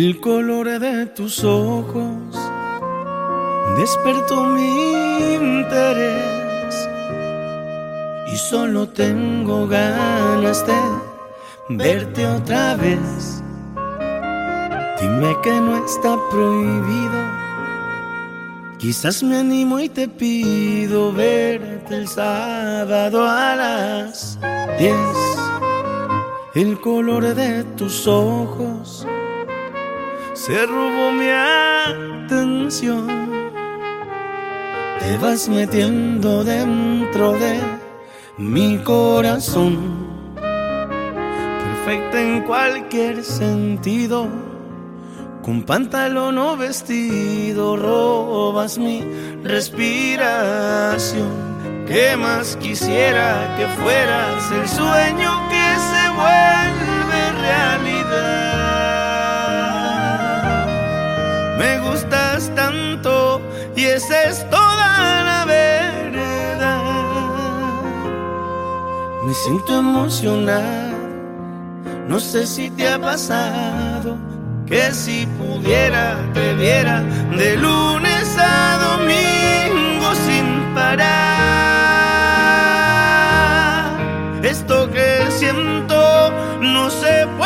El color de tus ojos despertó mi interés y solo tengo ganas de verte otra vez. Dime que no está prohibido. Quizás me animo y te pido verte el sábado a las 10. El color de tus ojos se robó mi atención. Te vas metiendo dentro de mi corazón, perfecta en cualquier sentido. Con pantalón o vestido robas mi respiración. ¿Qué más quisiera que fueras el sueño que se vuelve realidad? Me gustas tanto y esa es toda la verdad. Me siento emocionado, no sé si te ha pasado que si pudiera te viera de lunes a domingo sin parar. Esto que siento no se puede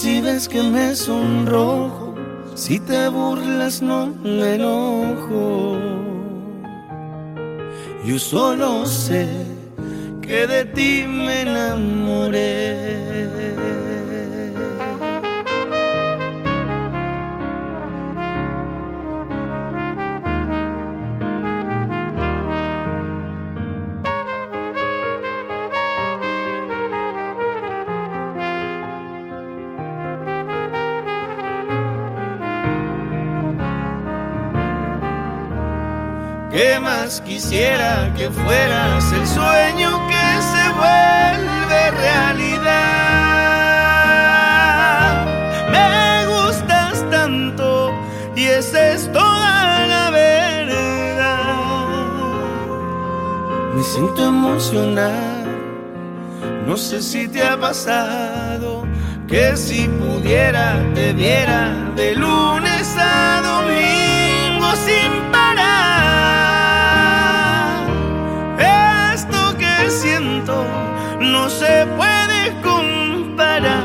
si ves que me sonrojo, si te burlas no me enojo. Yo solo sé que de ti me enamoré. ¿Qué más quisiera que fueras el sueño que se vuelve realidad? Me gustas tanto y esa es toda la verdad. Me siento emocionado, no sé si te ha pasado que si pudiera te viera de lunes a domingo no se puede comparar.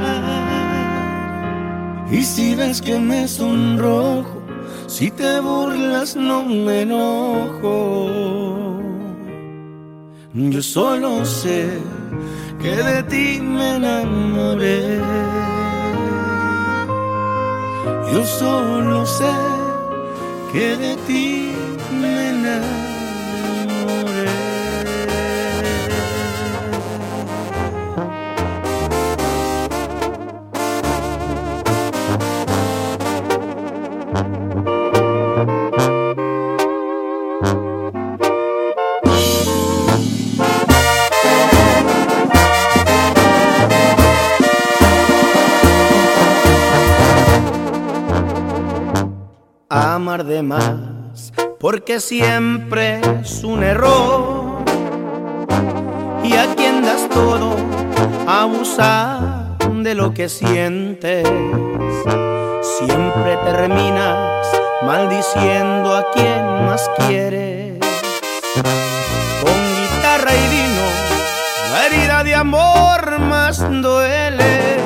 Y si ves que me sonrojo, si te burlas no me enojo. Yo solo sé que de ti me enamoré. Yo solo sé que de ti porque siempre es un error. Y a quien das todo, abusar de lo que sientes. Siempre terminas maldiciendo a quien más quieres. Con guitarra y vino, la herida de amor más duele.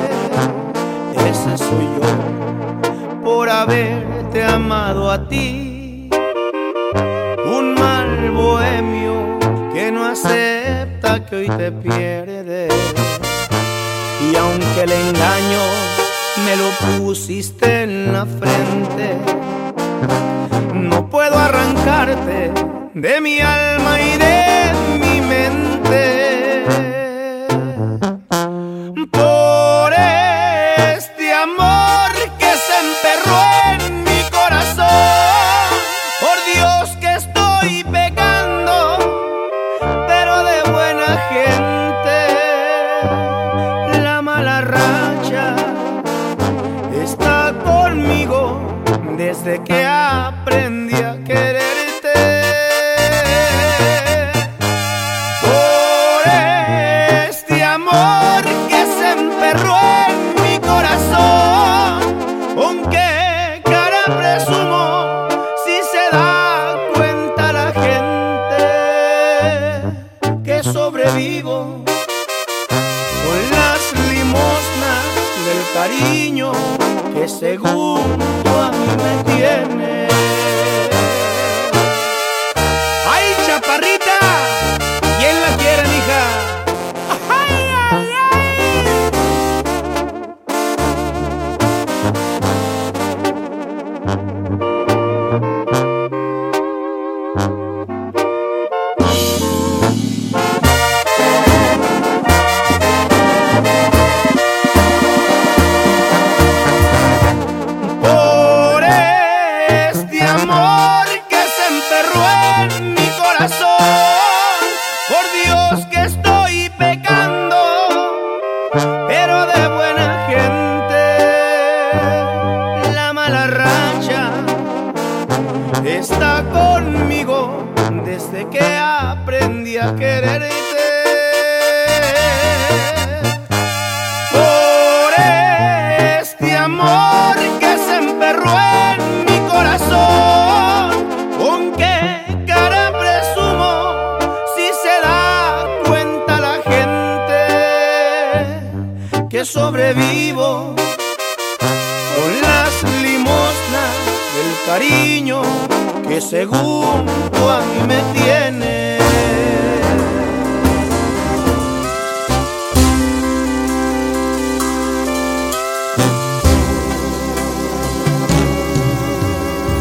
Ese soy yo por haberte amado a ti. Un mal bohemio que no acepta que hoy te pierde. Y aunque el engaño me lo pusiste en la frente, no puedo arrancarte de mi alma y de mi mente. vivo con las limosnas del cariño que según tú a mí me tienes.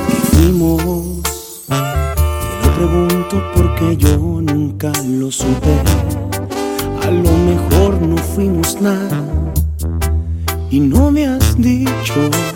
¿Qué hicimos? Te pregunto porque yo nunca lo supe. A lo mejor no fuimos nada 你住。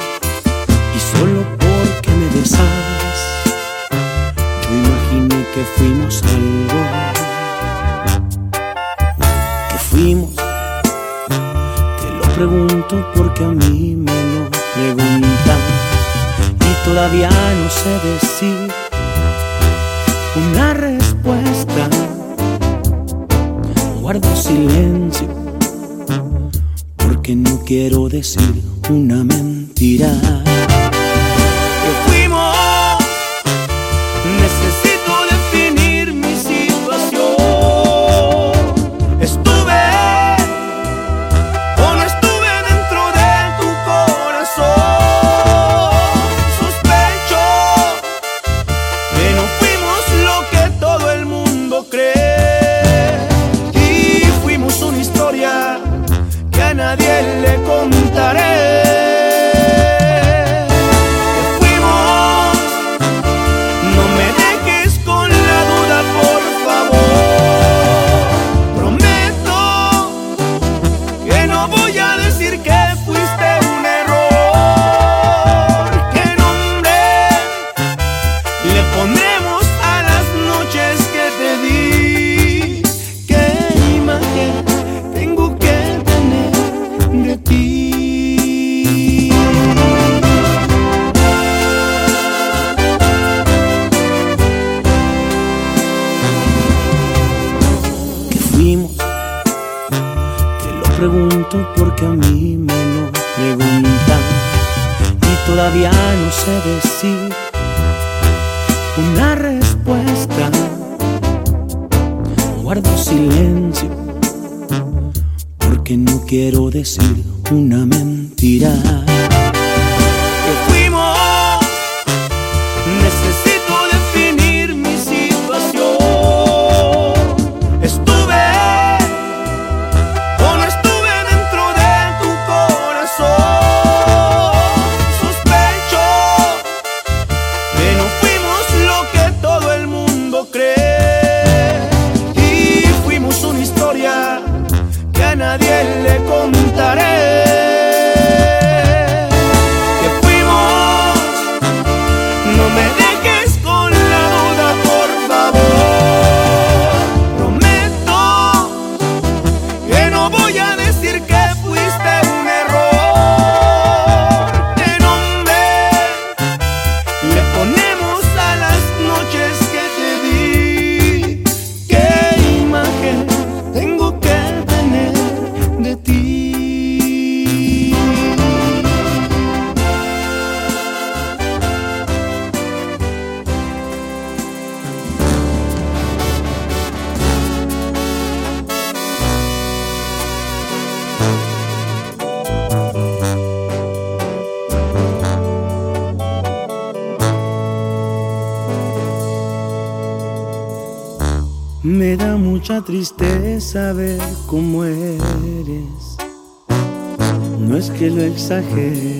نباید ver cómo eres. No es que lo exagere,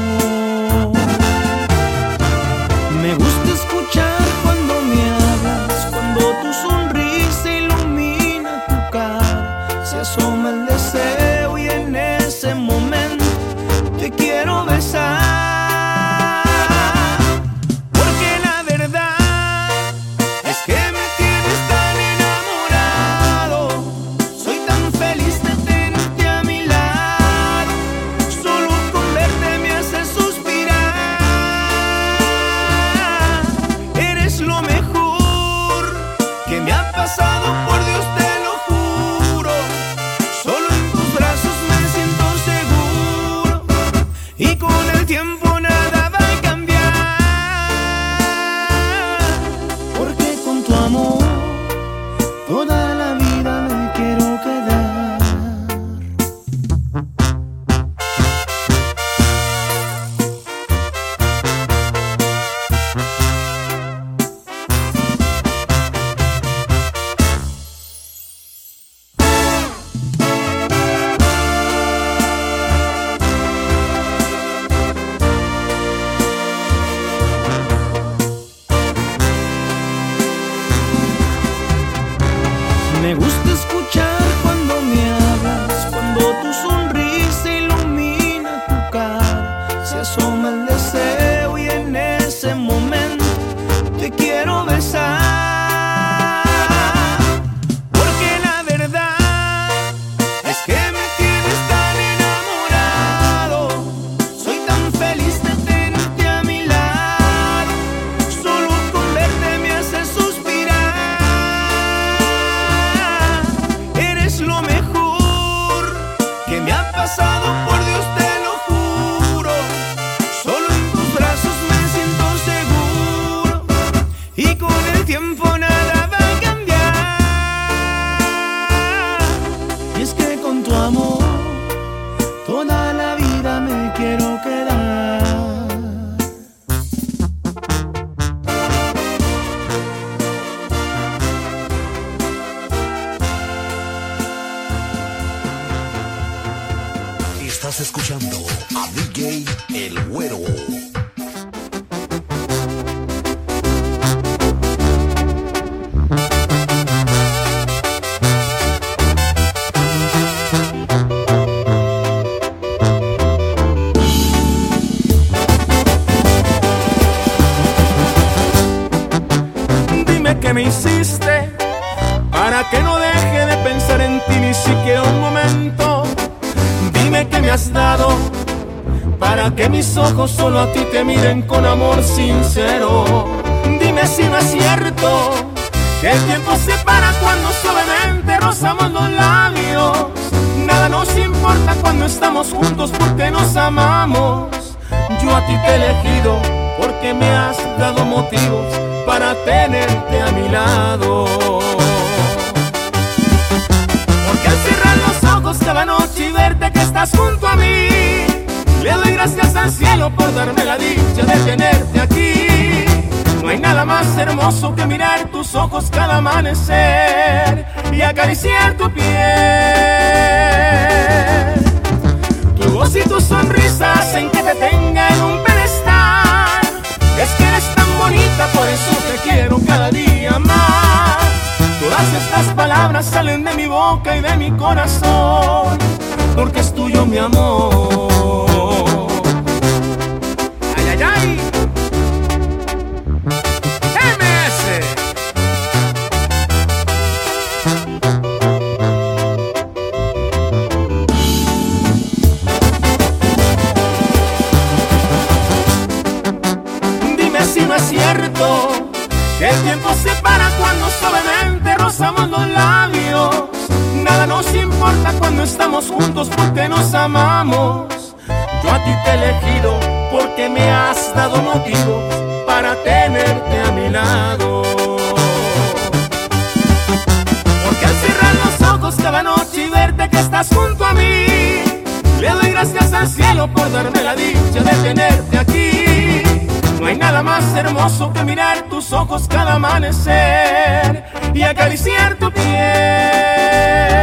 tan enamorado. Solo a ti te miren con amor sincero. Dime si no es cierto que el tiempo se para cuando suavemente rozamos los labios. Nada nos importa cuando estamos juntos porque nos amamos. Yo a ti te he elegido porque me has dado motivos para tenerte a mi lado. Porque al cerrar los ojos cada noche y verte que estás junto a mí, le doy gracias al cielo por darme la dicha de tenerte aquí. No hay nada más hermoso que mirar tus ojos cada amanecer y acariciar tu piel. Tu voz y tu sonrisa hacen que te tenga en un pedestal. Es que eres tan bonita, por eso te quiero cada día más. Todas estas palabras salen de mi boca y de mi corazón, porque es tuyo mi amor. Cuando estamos juntos porque nos amamos. Yo a ti te he elegido porque me has dado motivo para tenerte a mi lado. Porque al cerrar los ojos cada noche y verte que estás junto a mí, le doy gracias al cielo por darme la dicha de tenerte aquí. No hay nada más hermoso que mirar tus ojos cada amanecer y acariciar tu piel.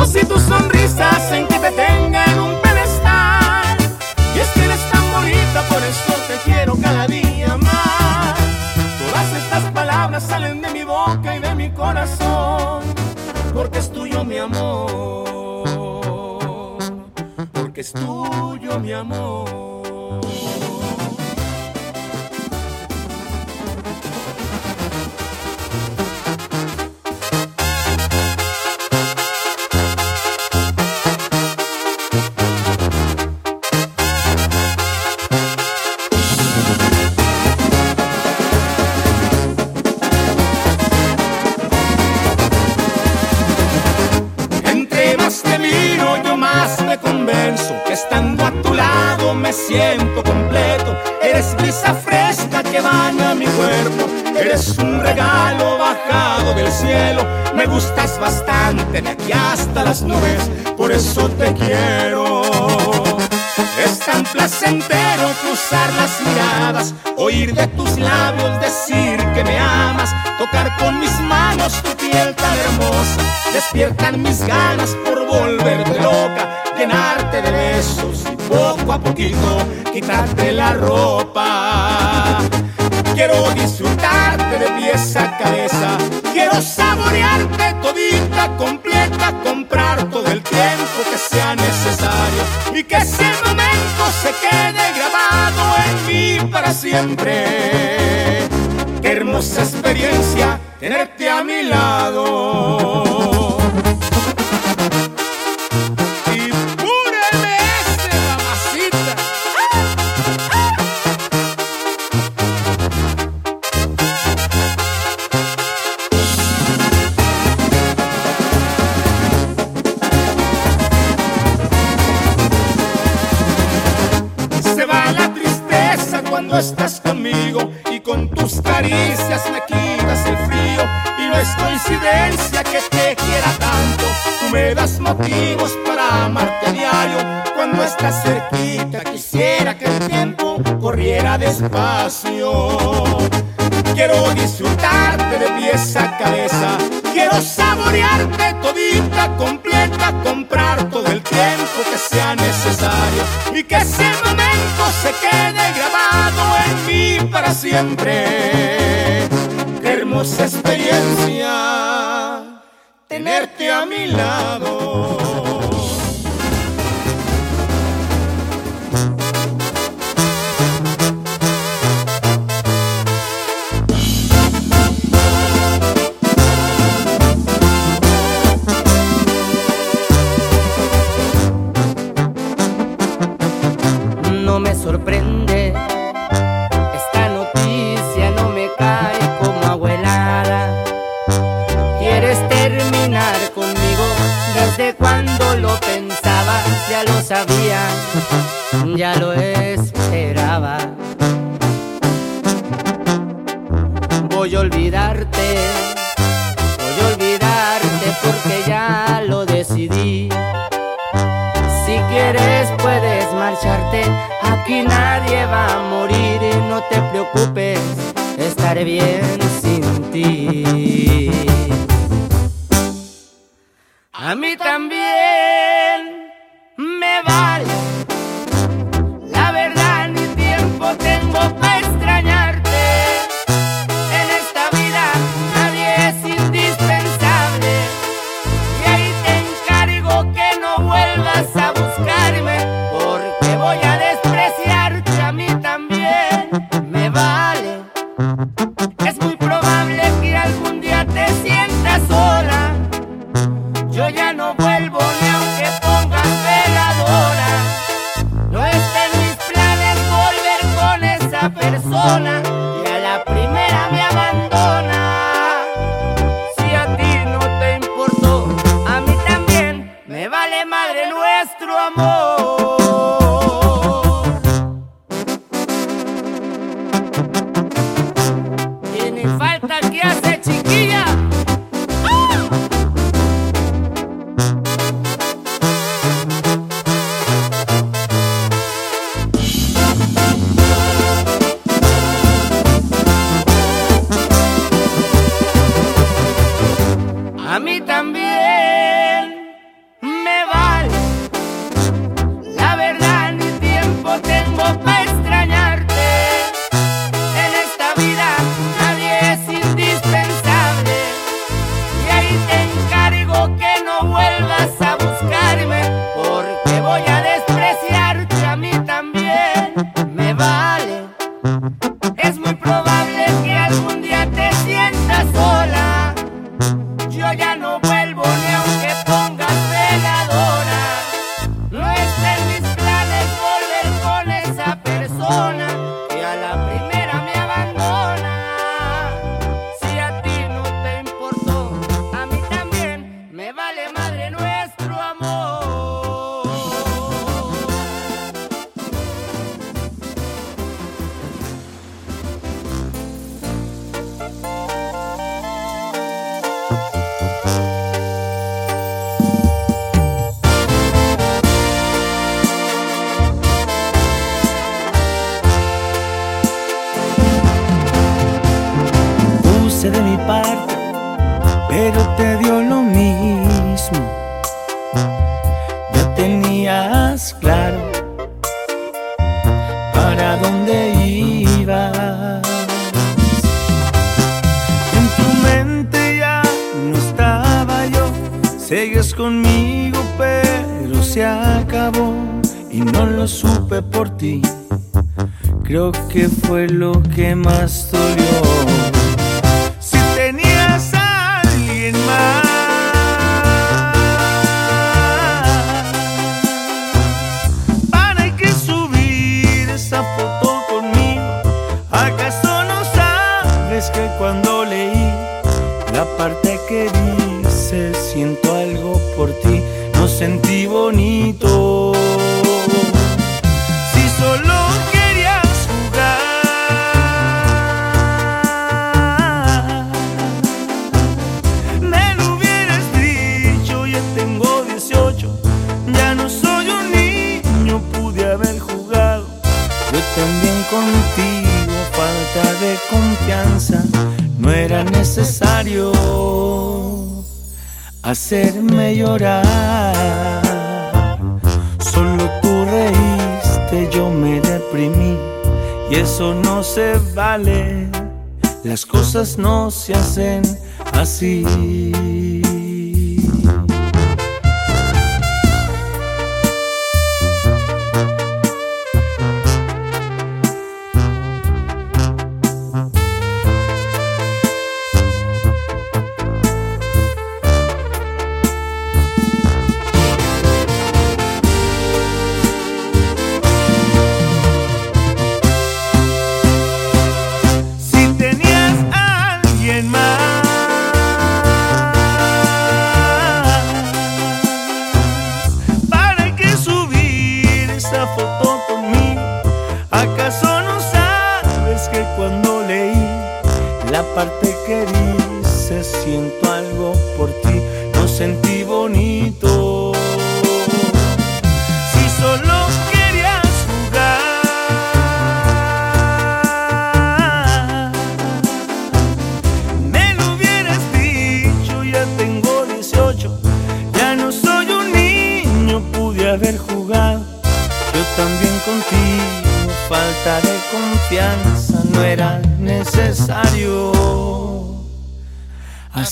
Tu voz y tu sonrisa hacen que te tenga en un pedestal. Y es que eres tan bonita, por eso te quiero cada día más. Todas estas palabras salen de mi boca y de mi corazón, porque es tuyo mi amor. Porque es tuyo mi amor. De aquí hasta las nubes. Por eso te quiero. Es tan placentero cruzar las miradas, oír de tus labios decir que me amas, tocar con mis manos tu piel tan hermosa, despiertan mis ganas por volverte loca, llenarte de besos y poco a poquito quitarte la ropa. Quiero disfrutarte de pies a cabeza, quiero saborearte todita, comprar todo el tiempo que sea necesario y que ese momento se quede grabado en mí para siempre. Qué hermosa experiencia tenerte a mi lado. quisiera que el tiempo corriera despacio. Quiero disfrutarte de pieza a cabeza, quiero saborearte todita, completa, comprar todo el tiempo que sea necesario y que ese momento se quede grabado en mí para siempre. Qué hermosa experiencia tenerte a mi lado. lo sabía, ya lo esperaba. Voy a olvidarte, voy a olvidarte porque ya lo decidí. Si quieres puedes marcharte, aquí nadie va a morir, y no te preocupes, estaré bien sin ti. A mí también. hola. sigues conmigo, pero se acabó y no lo supe por ti. Creo que fue lo que más dolió. sentí bonito. No se hacen así. parte que siento algo por ti, lo sentí bonito.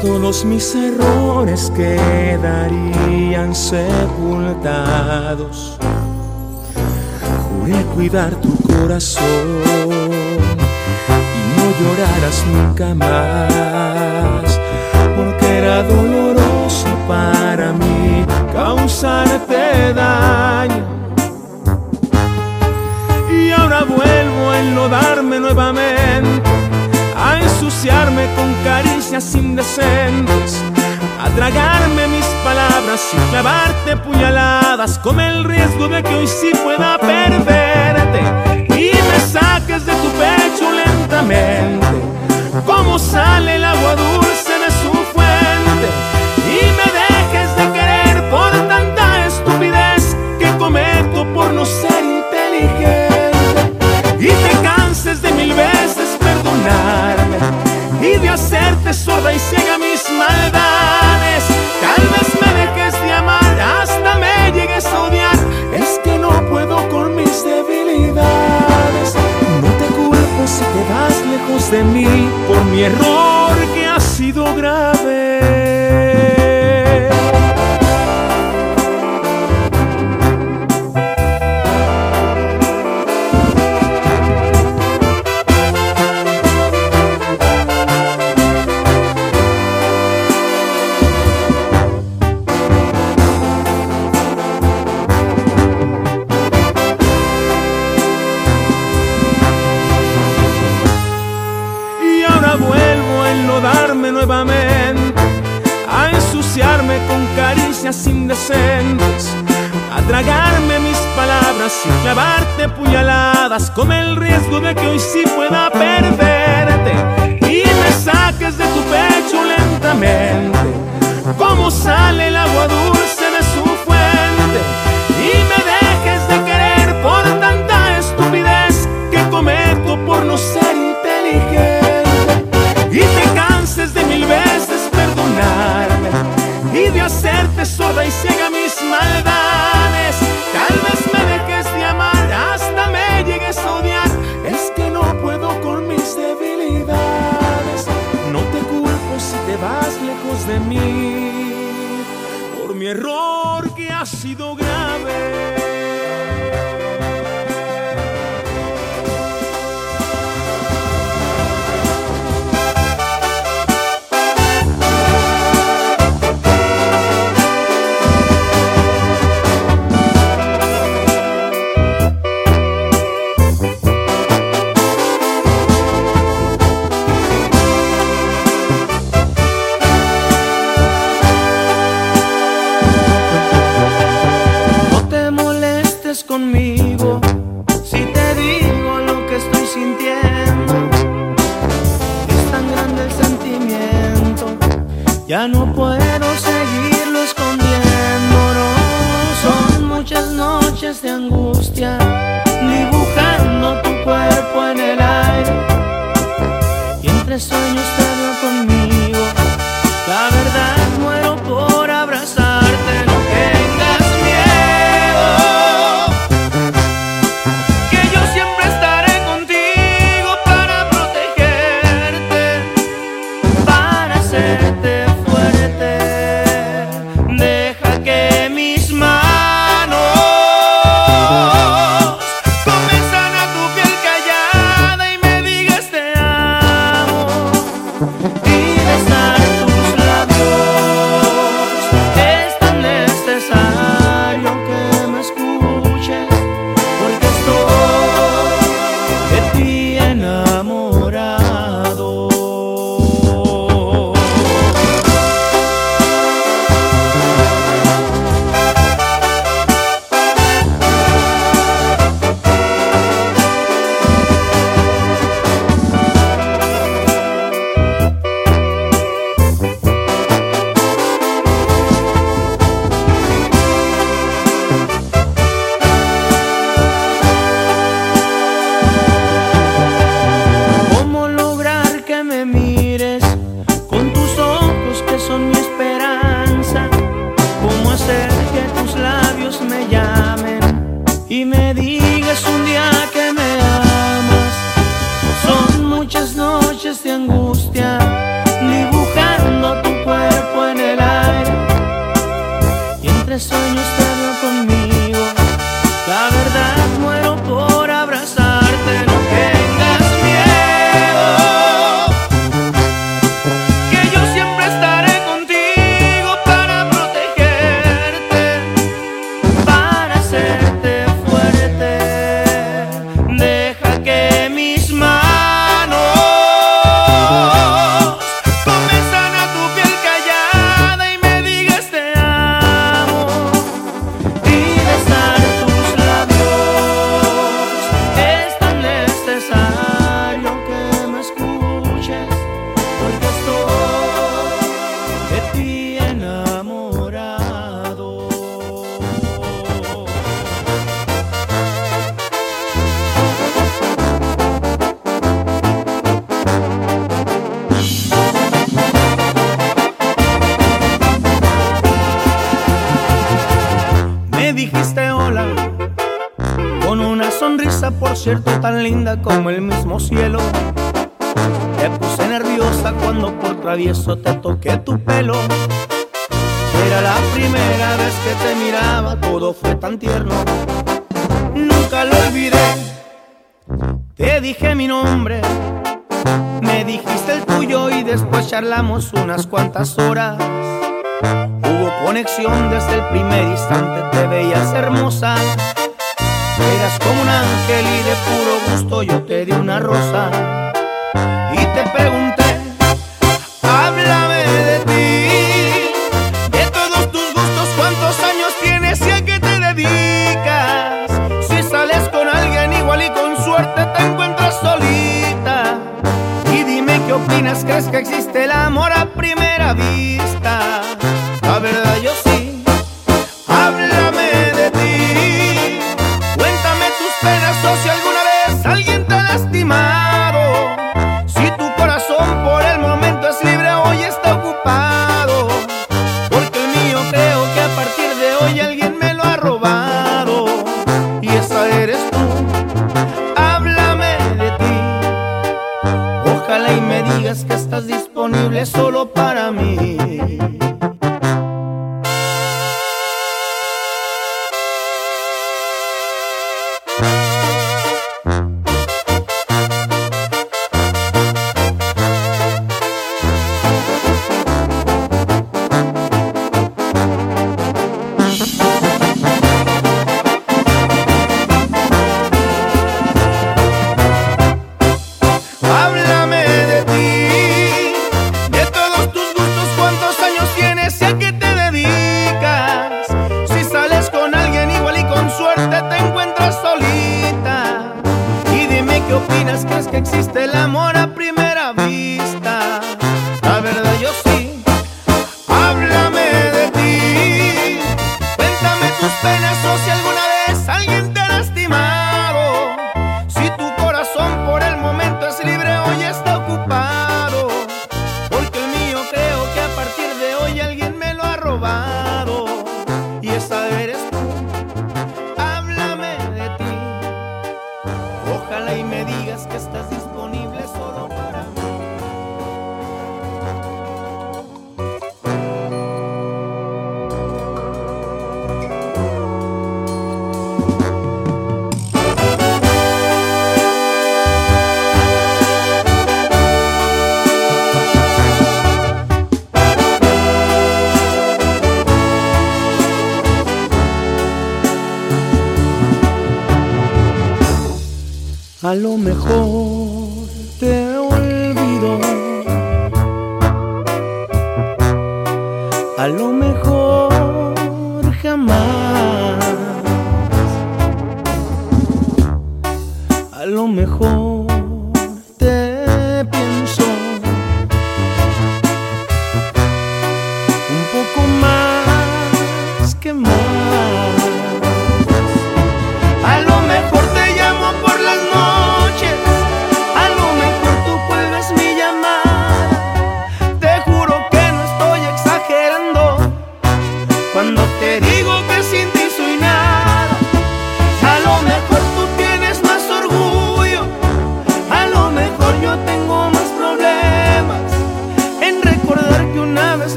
todos mis errores quedarían sepultados. Juré cuidar tu corazón y no llorarás nunca más, porque era doloroso para mí causarte daño vuelvo a enlodarme nuevamente, ensuciarme con caricias indecentes, a tragarme mis palabras y clavarte puñaladas con el riesgo de que hoy sí pueda perderte. Y me saques de tu pecho lentamente, como sale el agua dulce de su fuente hacerte sorda y ciega mis maldades. Tal vez me dejes de amar, hasta me llegues a odiar. Es que no puedo con mis debilidades. No te culpo si te vas lejos de mí por mi error que ha sido grave. Indecentes, a tragarme mis palabras y clavarte puñaladas con el riesgo de que hoy sí pueda perderte. Y me saques de tu pecho lentamente, como sale el agua dulce de su fuente hacerte sorda y ciega mis maldades. Tal vez me dejes de amar, hasta me llegues a odiar. Es que no puedo con mis debilidades. No te culpo si te vas lejos de mí por mi error. unas cuantas horas. Hubo conexión desde el primer instante, te veías hermosa. Eras como un ángel y de puro gusto yo te di una rosa. Y te pregunté, háblame de ti. De todos tus gustos, ¿cuántos años tienes y a qué te dedicas? Si sales con alguien igual y con suerte te encuentras solita. Y dime qué opinas, ¿crees que existe?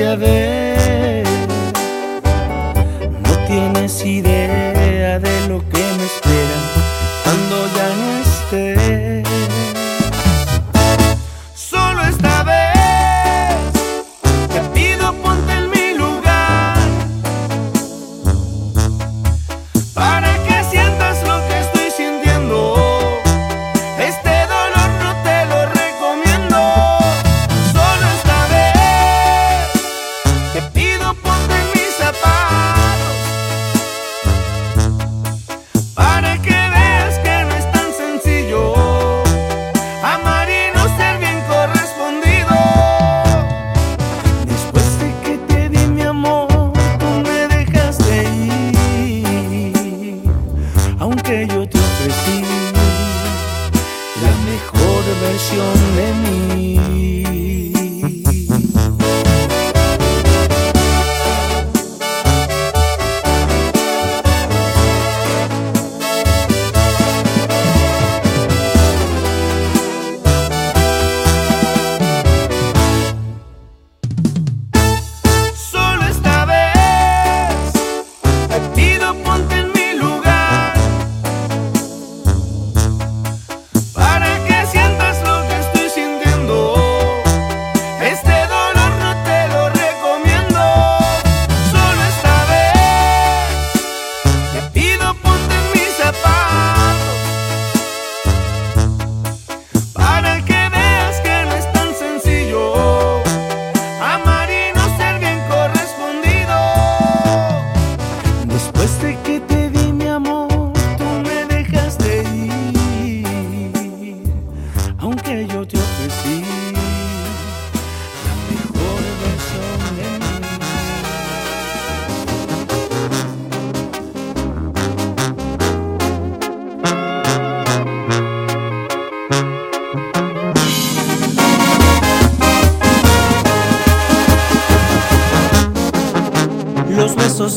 Volverte a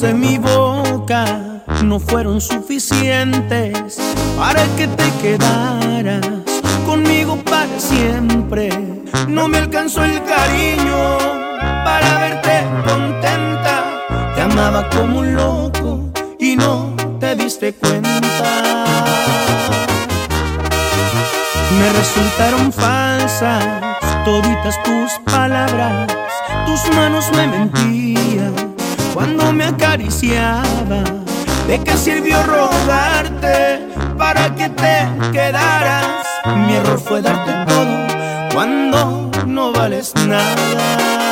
de mi boca no fueron suficientes para que te quedaras conmigo para siempre. No me alcanzó el cariño para verte contenta. Te amaba como un loco y no te diste cuenta. Me resultaron falsas toditas tus palabras, tus manos me mentían cuando me acariciaba. ¿De qué sirvió rogarte para que te quedaras? Mi error fue darte todo cuando no vales nada.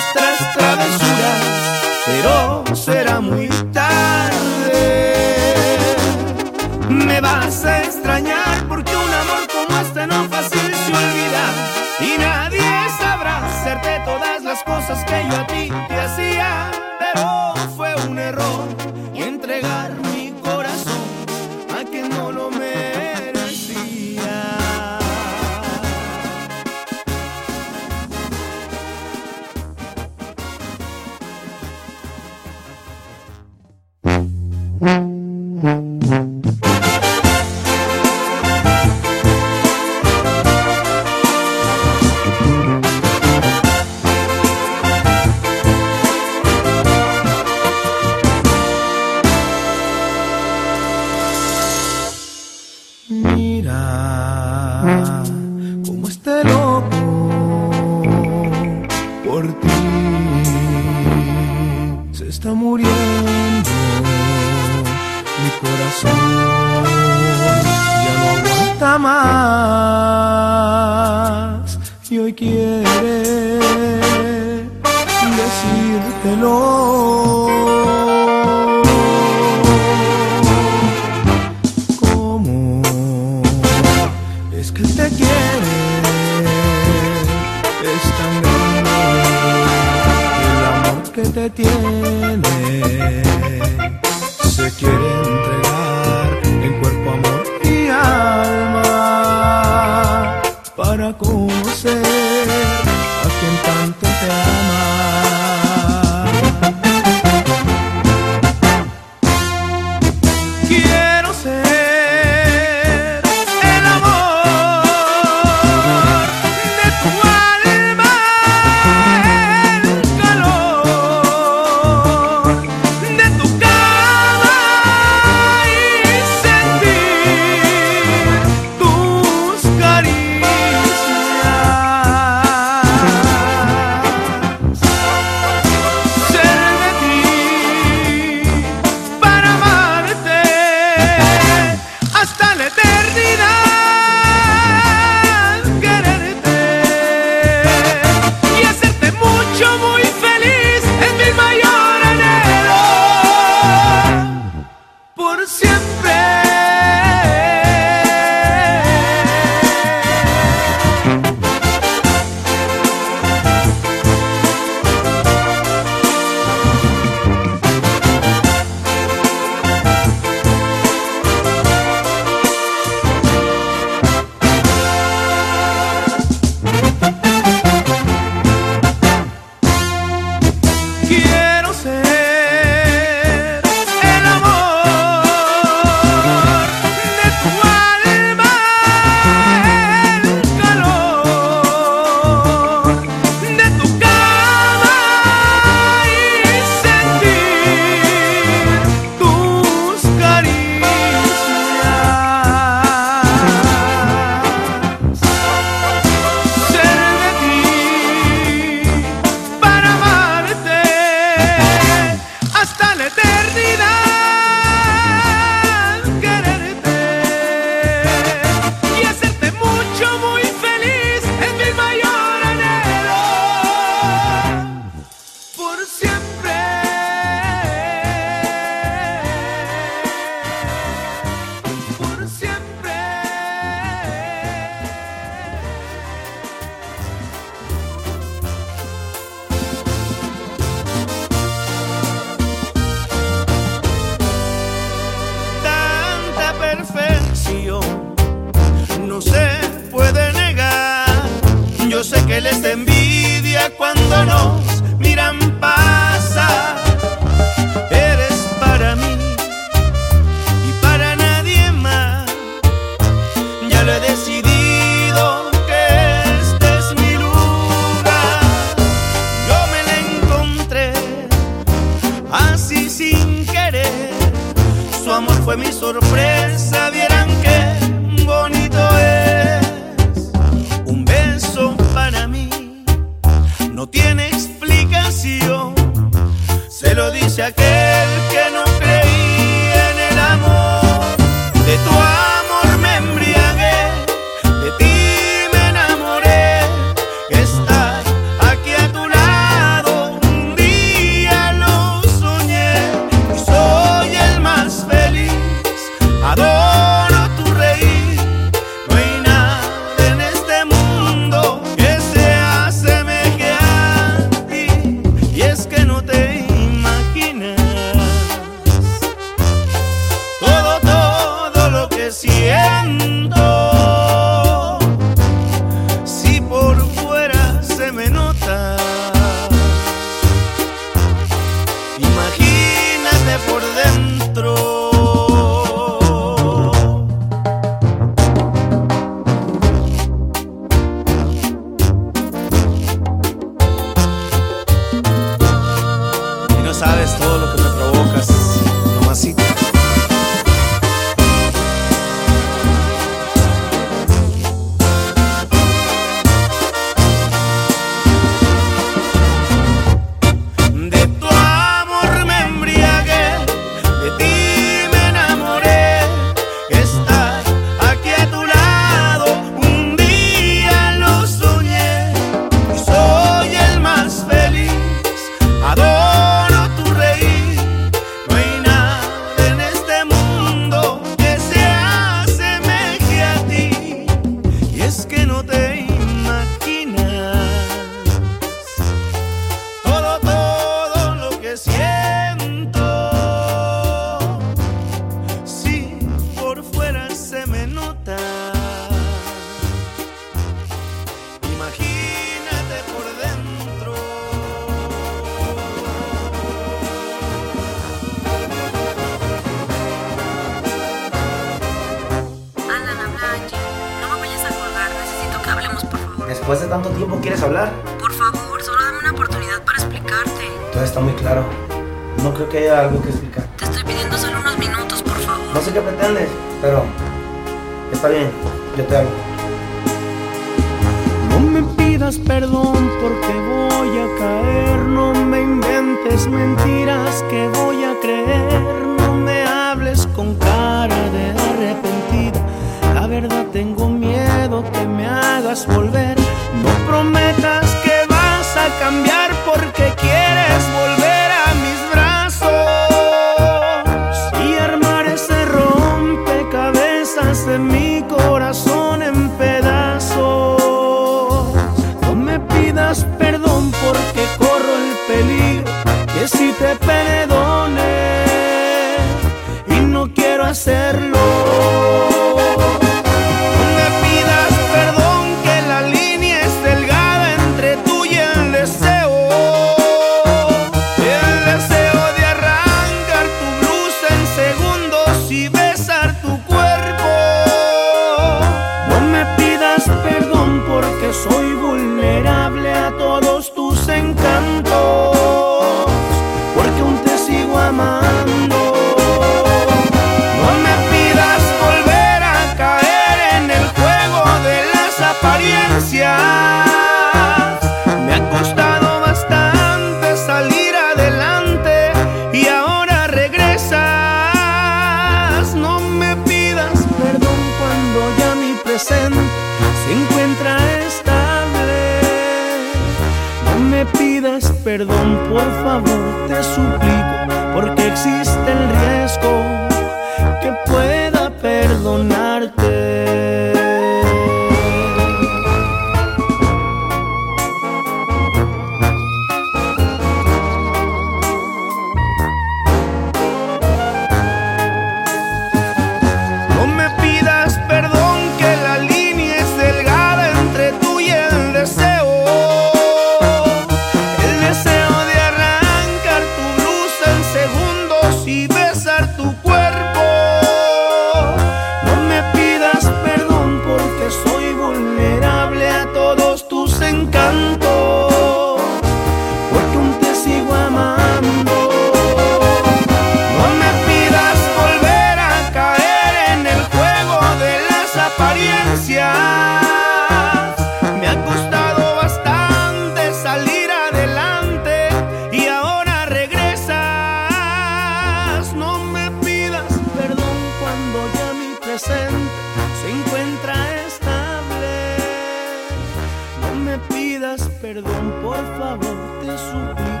amor, te suplico.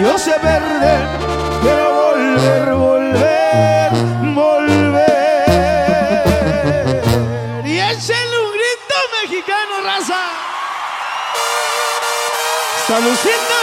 yo se perden, pero volver, volver, volver. Y échenle un grito mexicano, raza. Salucita.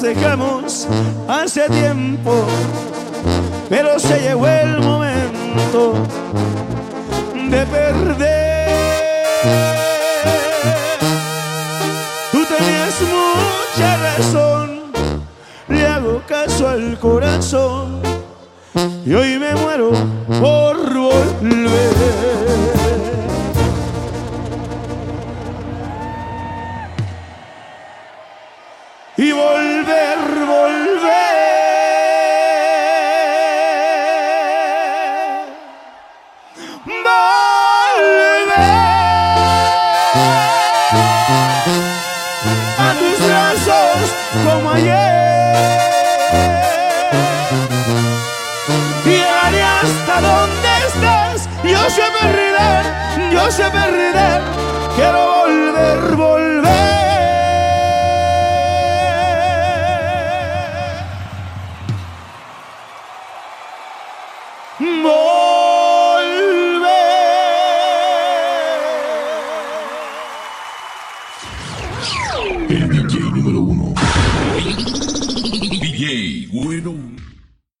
dejamos hace tiempo, pero se llegó el momento de perder